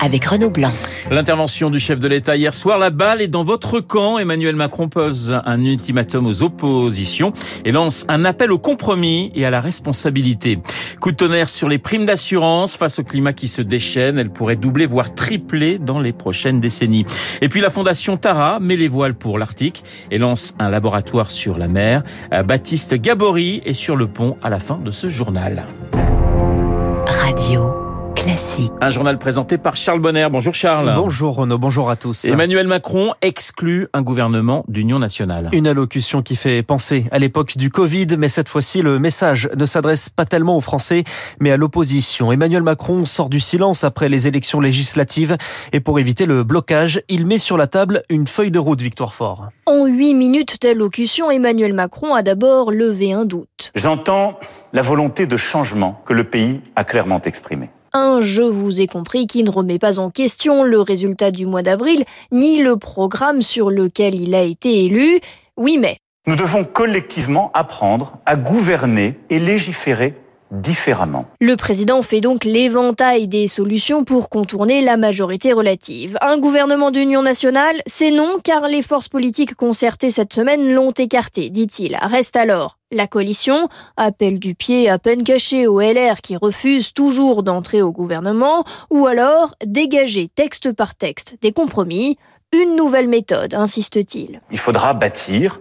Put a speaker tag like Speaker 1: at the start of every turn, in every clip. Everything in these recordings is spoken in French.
Speaker 1: avec Renaud Blanc.
Speaker 2: L'intervention du chef de l'État hier soir, la balle est dans votre camp. Emmanuel Macron pose un ultimatum aux oppositions et lance un appel au compromis et à la responsabilité. Coup de tonnerre sur les primes d'assurance face au climat qui se déchaîne. Elle pourrait doubler, voire tripler dans les prochaines décennies. Et puis la fondation Tara met les voiles pour l'Arctique et lance un laboratoire sur la mer. Baptiste Gabory est sur le pont à la fin de ce journal.
Speaker 1: Radio. Classique.
Speaker 2: Un journal présenté par Charles Bonner. Bonjour Charles.
Speaker 3: Bonjour Renaud, bonjour à tous.
Speaker 2: Emmanuel Macron exclut un gouvernement d'union nationale.
Speaker 3: Une allocution qui fait penser à l'époque du Covid, mais cette fois-ci le message ne s'adresse pas tellement aux Français, mais à l'opposition. Emmanuel Macron sort du silence après les élections législatives et pour éviter le blocage, il met sur la table une feuille de route Victoire Fort.
Speaker 4: En huit minutes d'allocution, Emmanuel Macron a d'abord levé un doute.
Speaker 5: J'entends la volonté de changement que le pays a clairement exprimée.
Speaker 4: Un je vous ai compris qui ne remet pas en question le résultat du mois d'avril, ni le programme sur lequel il a été élu. Oui, mais.
Speaker 5: Nous devons collectivement apprendre à gouverner et légiférer différemment.
Speaker 4: Le président fait donc l'éventail des solutions pour contourner la majorité relative. Un gouvernement d'union nationale, c'est non, car les forces politiques concertées cette semaine l'ont écarté, dit-il. Reste alors la coalition, appel du pied à peine caché au LR qui refuse toujours d'entrer au gouvernement, ou alors dégager texte par texte des compromis, une nouvelle méthode, insiste-t-il.
Speaker 5: Il faudra bâtir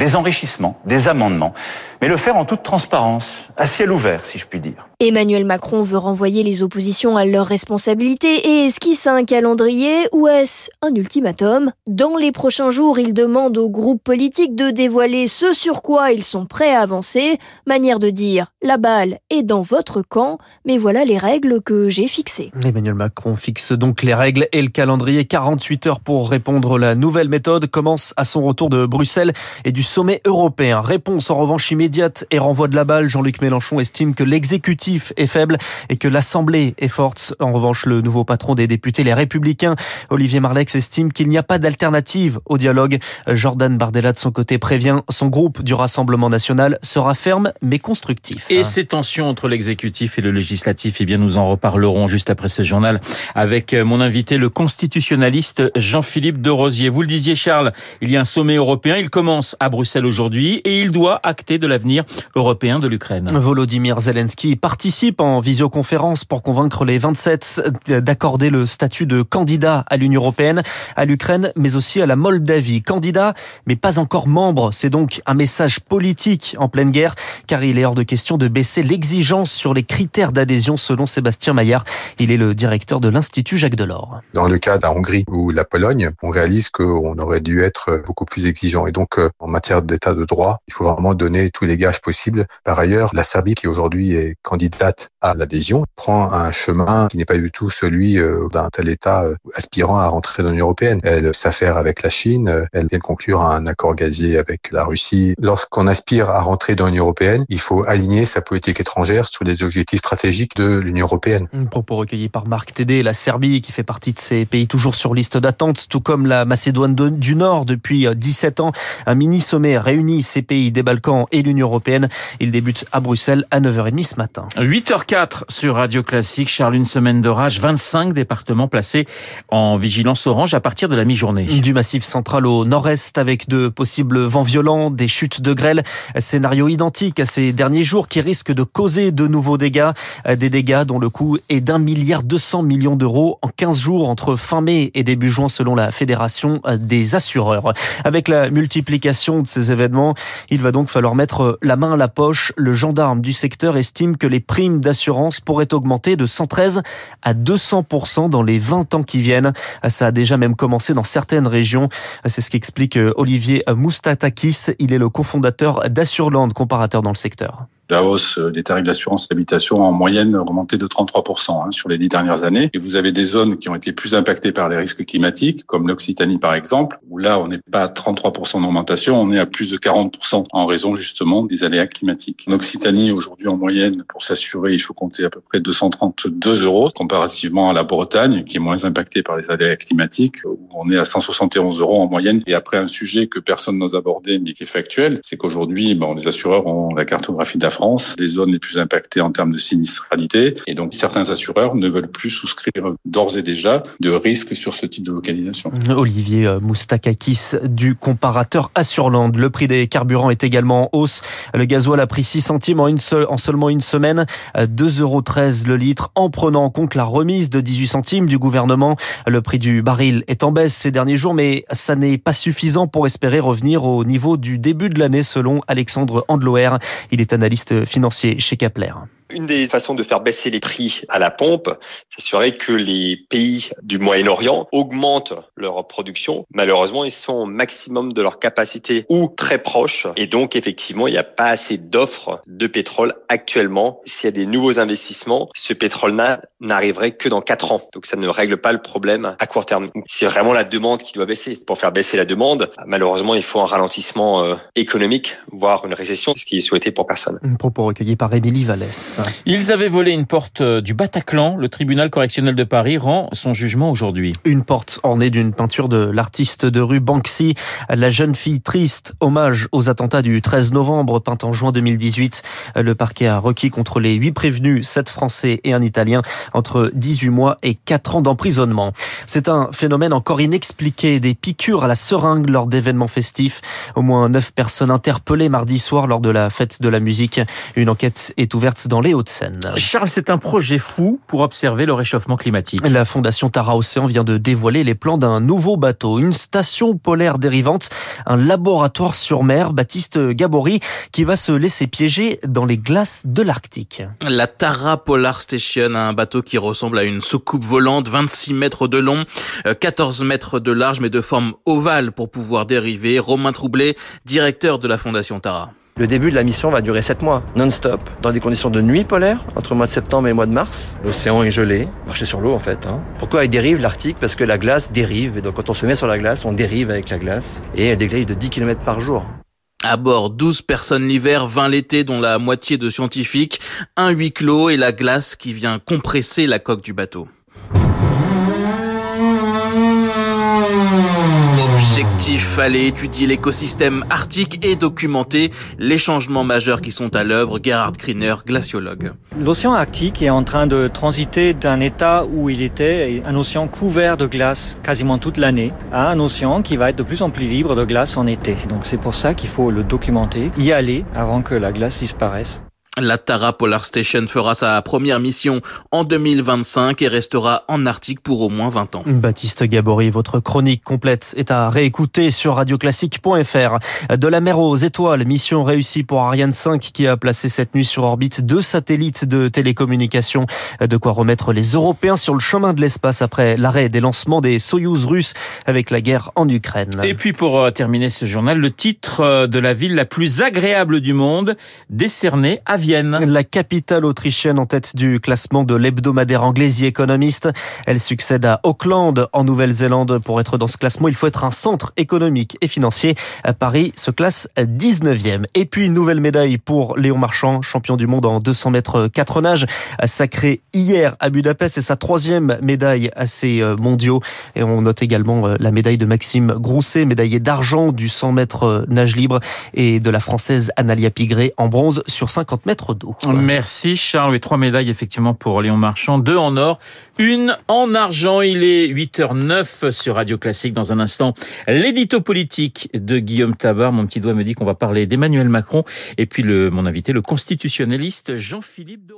Speaker 5: des enrichissements, des amendements, mais le faire en toute transparence, à ciel ouvert, si je puis dire.
Speaker 4: Emmanuel Macron veut renvoyer les oppositions à leurs responsabilités et esquisse un calendrier ou est-ce un ultimatum? Dans les prochains jours, il demande aux groupes politiques de dévoiler ce sur quoi ils sont prêts à avancer, manière de dire la balle est dans votre camp, mais voilà les règles que j'ai fixées.
Speaker 3: Emmanuel Macron fixe donc les règles et le calendrier 48 heures pour répondre. La nouvelle méthode commence à son retour de Bruxelles et du sommet européen. Réponse en revanche immédiate et renvoi de la balle. Jean-Luc Mélenchon estime que l'exécutif est faible et que l'Assemblée est forte. En revanche, le nouveau patron des députés, les Républicains, Olivier Marlex, estime qu'il n'y a pas d'alternative au dialogue. Jordan Bardella, de son côté, prévient son groupe du Rassemblement national sera ferme mais constructif.
Speaker 2: Et ces tensions entre l'exécutif et le législatif, eh bien, nous en reparlerons juste après ce journal avec mon invité, le constitutionnaliste Jean-Philippe de Rosier. Vous le disiez, Charles, il y a un sommet européen. Il commence à Bruxelles aujourd'hui et il doit acter de l'avenir européen de l'Ukraine.
Speaker 3: Volodymyr Zelensky participe en visioconférence pour convaincre les 27 d'accorder le statut de candidat à l'Union européenne, à l'Ukraine, mais aussi à la Moldavie. Candidat, mais pas encore membre. C'est donc un message politique en pleine guerre, car il est hors de question de baisser l'exigence sur les critères d'adhésion selon Sébastien Maillard. Il est le directeur de l'Institut Jacques Delors.
Speaker 6: Dans le cas de la Hongrie ou la Pologne, on réalise qu'on aurait dû être beaucoup plus exigeant. Et donc, en matière d'état de droit, il faut vraiment donner tous les gages possibles. Par ailleurs, la Serbie, qui aujourd'hui est candidate à l'adhésion, prend un chemin qui n'est pas du tout celui d'un tel État aspirant à rentrer dans l'Union européenne. Elle s'affaire avec la Chine, elle vient de conclure un accord gazier avec la Russie. Lorsqu'on aspire à rentrer dans l'Union européenne, il faut aligner sa politique étrangère sur les objectifs stratégiques de l'Union européenne.
Speaker 3: Un propos recueilli par Marc Tédé, la Serbie qui fait partie de ces pays toujours sur liste d'attente, tout comme la Macédoine du Nord depuis 17 ans. Un mini-sommet réunit ces pays des Balkans et l'Union européenne. Il débute à Bruxelles à 9h30 ce matin.
Speaker 2: 8h04 sur Radio Classique. Charles, une semaine d'orage, 25 départements placés en vigilance orange à partir de la mi-journée.
Speaker 3: Du massif central au nord-est avec de possibles vents violents, des chutes de grêle. Scénario identique à ces derniers jours qui risquent de causer de nouveaux dégâts. Des dégâts dont le coût est d'un milliard 200 millions d'euros en 15 jours entre fin mai et début juin selon la Fédération des assureurs. Avec la multiplication de ces événements, il va donc falloir mettre la main à la poche. Le gendarme du secteur estime que les primes d'assurance pourraient augmenter de 113 à 200% dans les 20 ans qui viennent. Ça a déjà même commencé dans certaines régions. C'est ce qu'explique Olivier Moustatakis. Il est le cofondateur d'Assurland, comparateur dans le secteur.
Speaker 7: La hausse des tarifs d'assurance d'habitation en moyenne remonté de 33% hein, sur les dix dernières années. Et vous avez des zones qui ont été plus impactées par les risques climatiques, comme l'Occitanie par exemple, où là on n'est pas à 33% d'augmentation, on est à plus de 40% en raison justement des aléas climatiques. En Occitanie aujourd'hui en moyenne, pour s'assurer, il faut compter à peu près 232 euros comparativement à la Bretagne qui est moins impactée par les aléas climatiques, où on est à 171 euros en moyenne. Et après un sujet que personne n'ose aborder mais qui est factuel, c'est qu'aujourd'hui, bon, les assureurs ont la cartographie de la France, les zones les plus impactées en termes de sinistralité, et donc certains assureurs ne veulent plus souscrire d'ores et déjà de risques sur ce type de localisation.
Speaker 3: Olivier euh, Moustakakis du comparateur Assurland. Le prix des carburants est également en hausse. Le gasoil a pris 6 centimes en, une seule, en seulement une semaine, 2,13 euros le litre, en prenant en compte la remise de 18 centimes du gouvernement. Le prix du baril est en baisse ces derniers jours, mais ça n'est pas suffisant pour espérer revenir au niveau du début de l'année, selon Alexandre Andloer. Il est analyste financier chez Kepler.
Speaker 8: Une des façons de faire baisser les prix à la pompe, ce serait que les pays du Moyen-Orient augmentent leur production. Malheureusement, ils sont au maximum de leur capacité ou très proches. Et donc, effectivement, il n'y a pas assez d'offres de pétrole actuellement. S'il y a des nouveaux investissements, ce pétrole-là n'arriverait que dans quatre ans. Donc, ça ne règle pas le problème à court terme. C'est vraiment la demande qui doit baisser. Pour faire baisser la demande, malheureusement, il faut un ralentissement euh, économique, voire une récession, ce qui est souhaité pour personne.
Speaker 3: Un propos recueilli par Émilie Vallès.
Speaker 2: Ils avaient volé une porte euh, du Bataclan. Le tribunal correctionnel de Paris rend son jugement aujourd'hui.
Speaker 3: Une porte ornée d'une peinture de l'artiste de rue Banksy, la jeune fille triste, hommage aux attentats du 13 novembre, peint en juin 2018. Le parquet a requis contre les huit prévenus, sept Français et un Italien, entre 18 mois et 4 ans d'emprisonnement. C'est un phénomène encore inexpliqué, des piqûres à la seringue lors d'événements festifs. Au moins neuf personnes interpellées mardi soir lors de la fête de la musique. Une enquête est ouverte dans les Hauts-de-Seine.
Speaker 2: Charles, c'est un projet fou pour observer le réchauffement climatique.
Speaker 3: La fondation Tara Océan vient de dévoiler les plans d'un nouveau bateau, une station polaire dérivante, un laboratoire sur mer, Baptiste Gabory, qui va se laisser piéger dans les glaces de l'Arctique.
Speaker 9: La Tara Polar Station, un bateau qui ressemble à une soucoupe volante, 26 mètres de long, 14 mètres de large, mais de forme ovale pour pouvoir dériver. Romain Troublé, directeur de la fondation Tara.
Speaker 10: Le début de la mission va durer 7 mois, non-stop, dans des conditions de nuit polaire, entre mois de septembre et mois de mars. L'océan est gelé, marcher sur l'eau en fait. Hein. Pourquoi il dérive l'Arctique Parce que la glace dérive, et donc quand on se met sur la glace, on dérive avec la glace, et elle dérive de 10 km par jour.
Speaker 9: À bord, 12 personnes l'hiver, 20 l'été, dont la moitié de scientifiques, un huis clos et la glace qui vient compresser la coque du bateau. Objectif, fallait étudier l'écosystème arctique et documenter les changements majeurs qui sont à l'œuvre. Gerhard Kriner, glaciologue.
Speaker 11: L'océan arctique est en train de transiter d'un état où il était un océan couvert de glace quasiment toute l'année à un océan qui va être de plus en plus libre de glace en été. Donc c'est pour ça qu'il faut le documenter, y aller avant que la glace disparaisse.
Speaker 9: La Tara Polar Station fera sa première mission en 2025 et restera en Arctique pour au moins 20 ans.
Speaker 3: Baptiste Gabory, votre chronique complète est à réécouter sur radioclassique.fr. De la mer aux étoiles, mission réussie pour Ariane 5 qui a placé cette nuit sur orbite deux satellites de télécommunications. De quoi remettre les Européens sur le chemin de l'espace après l'arrêt des lancements des Soyouz russes avec la guerre en Ukraine.
Speaker 2: Et puis pour euh, terminer ce journal, le titre euh, de la ville la plus agréable du monde décerné à
Speaker 3: La capitale autrichienne en tête du classement de l'hebdomadaire anglais The Economist. Elle succède à Auckland en Nouvelle-Zélande. Pour être dans ce classement, il faut être un centre économique et financier. Paris se classe 19e. Et puis nouvelle médaille pour Léon Marchand, champion du monde en 200 mètres 4 nage, sacré hier à Budapest. C'est sa troisième médaille à ces euh, mondiaux. Et on note également euh, la médaille de Maxime Grousset, médaillé d'argent du 100 mètres nage libre et de la française Analia Pigré en bronze sur 50 mètres
Speaker 2: Merci Charles. Et trois médailles effectivement pour Léon Marchand. Deux en or, une en argent. Il est 8h09 sur Radio Classique. Dans un instant, l'édito politique de Guillaume Tabar. Mon petit doigt me dit qu'on va parler d'Emmanuel Macron. Et puis mon invité, le constitutionnaliste Jean-Philippe de